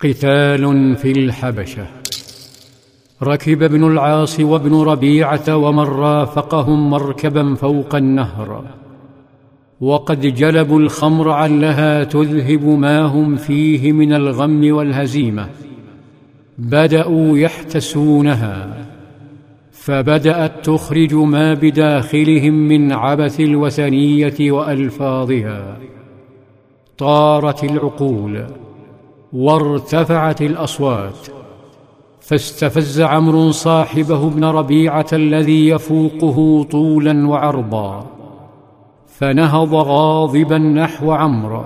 قتال في الحبشة. ركب ابن العاص وابن ربيعة ومن رافقهم مركبا فوق النهر. وقد جلبوا الخمر علها تذهب ما هم فيه من الغم والهزيمة. بدأوا يحتسونها. فبدأت تخرج ما بداخلهم من عبث الوثنية وألفاظها. طارت العقول. وارتفعت الأصوات فاستفز عمرو صاحبه ابن ربيعة الذي يفوقه طولا وعرضا فنهض غاضبا نحو عمرو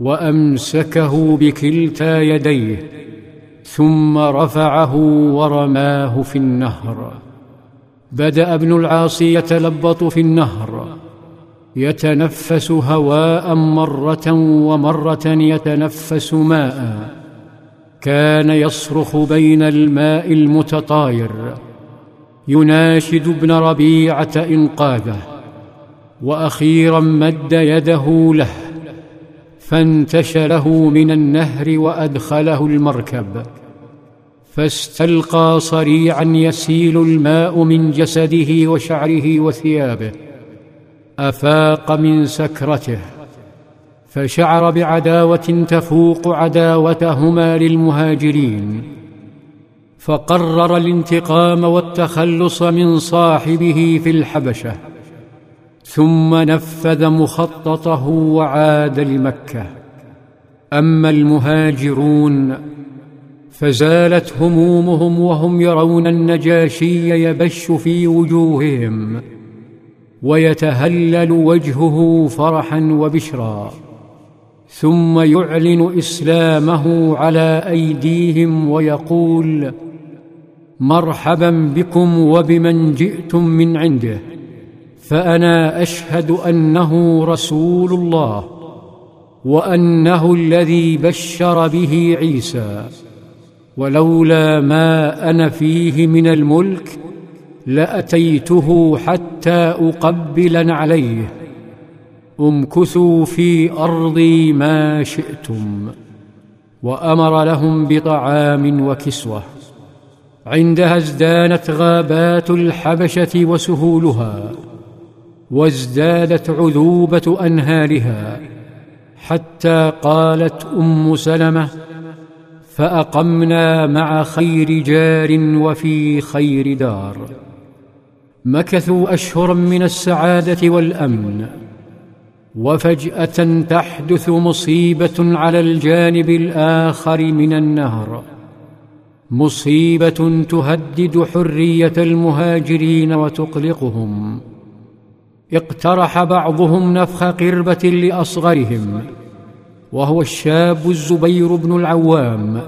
وأمسكه بكلتا يديه ثم رفعه ورماه في النهر. بدأ ابن العاص يتلبط في النهر يتنفس هواء مرة ومرة يتنفس ماء. كان يصرخ بين الماء المتطاير. يناشد ابن ربيعة إنقاذه. وأخيرا مد يده له. فانتشله من النهر وأدخله المركب. فاستلقى صريعا يسيل الماء من جسده وشعره وثيابه. أفاق من سكرته فشعر بعداوة تفوق عداوتهما للمهاجرين فقرر الانتقام والتخلص من صاحبه في الحبشة ثم نفذ مخططه وعاد لمكة. أما المهاجرون فزالت همومهم وهم يرون النجاشي يبش في وجوههم. ويتهلل وجهه فرحا وبشرا ثم يعلن إسلامه على أيديهم ويقول مرحبا بكم وبمن جئتم من عنده فأنا أشهد أنه رسول الله وأنه الذي بشر به عيسى ولولا ما أنا فيه من الملك لأتيته حتى اقبل عليه. امكثوا في ارضي ما شئتم وأمر لهم بطعام وكسوة. عندها ازدانت غابات الحبشة وسهولها وازدادت عذوبة أنهارها. حتى قالت أم سلمة فأقمنا مع خير جار وفي خير دار. مكثوا أشهرا من السعادة والأمن وفجأة تحدث مصيبة على الجانب الآخر من النهر مصيبة تهدد حرية المهاجرين وتقلقهم. اقترح بعضهم نفخ قربة لأصغرهم وهو الشاب الزبير بن العوام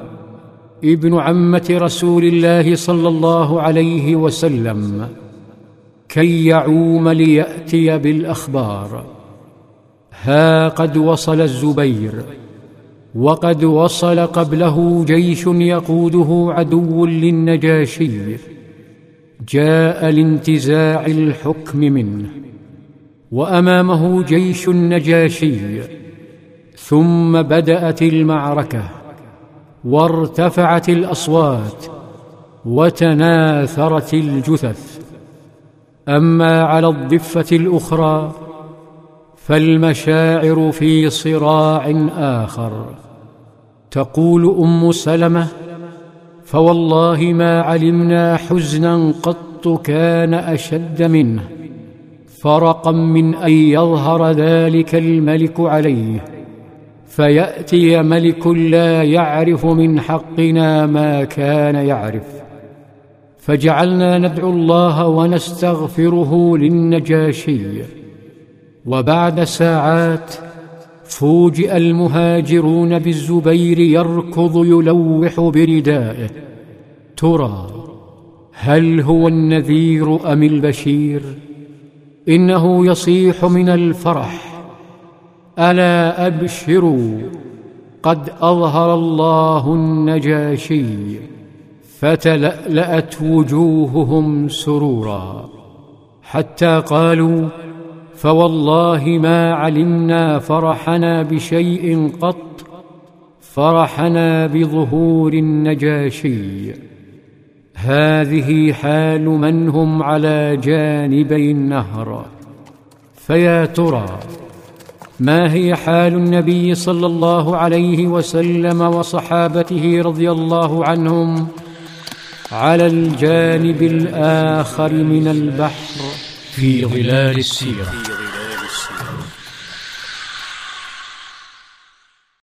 ابن عمة رسول الله صلى الله عليه وسلم. كي يعوم ليأتي بالأخبار. ها قد وصل الزبير وقد وصل قبله جيش يقوده عدو للنجاشي. جاء لانتزاع الحكم منه وأمامه جيش النجاشي. ثم بدأت المعركة وارتفعت الأصوات وتناثرت الجثث. أما على الضفة الأخرى فالمشاعر في صراع آخر. تقول أم سلمة فوالله ما علمنا حزنا قط كان أشد منه. فرقا من أن يظهر ذلك الملك عليه فيأتي ملك لا يعرف من حقنا ما كان يعرف. فجعلنا ندعو الله ونستغفره للنجاشي. وبعد ساعات فوجئ المهاجرون بالزبير يركض يلوح بردائه. ترى هل هو النذير أم البشير؟ إنه يصيح من الفرح. ألا أبشروا قد أظهر الله النجاشي. فتلألأت وجوههم سرورا. حتى قالوا فوالله ما علمنا فرحنا بشيء قط فرحنا بظهور النجاشي. هذه حال من هم على جانبي النهر. فيا ترى ما هي حال النبي صلى الله عليه وسلم وصحابته رضي الله عنهم؟ على الجانب الآخر من البحر في ظلال السيرة.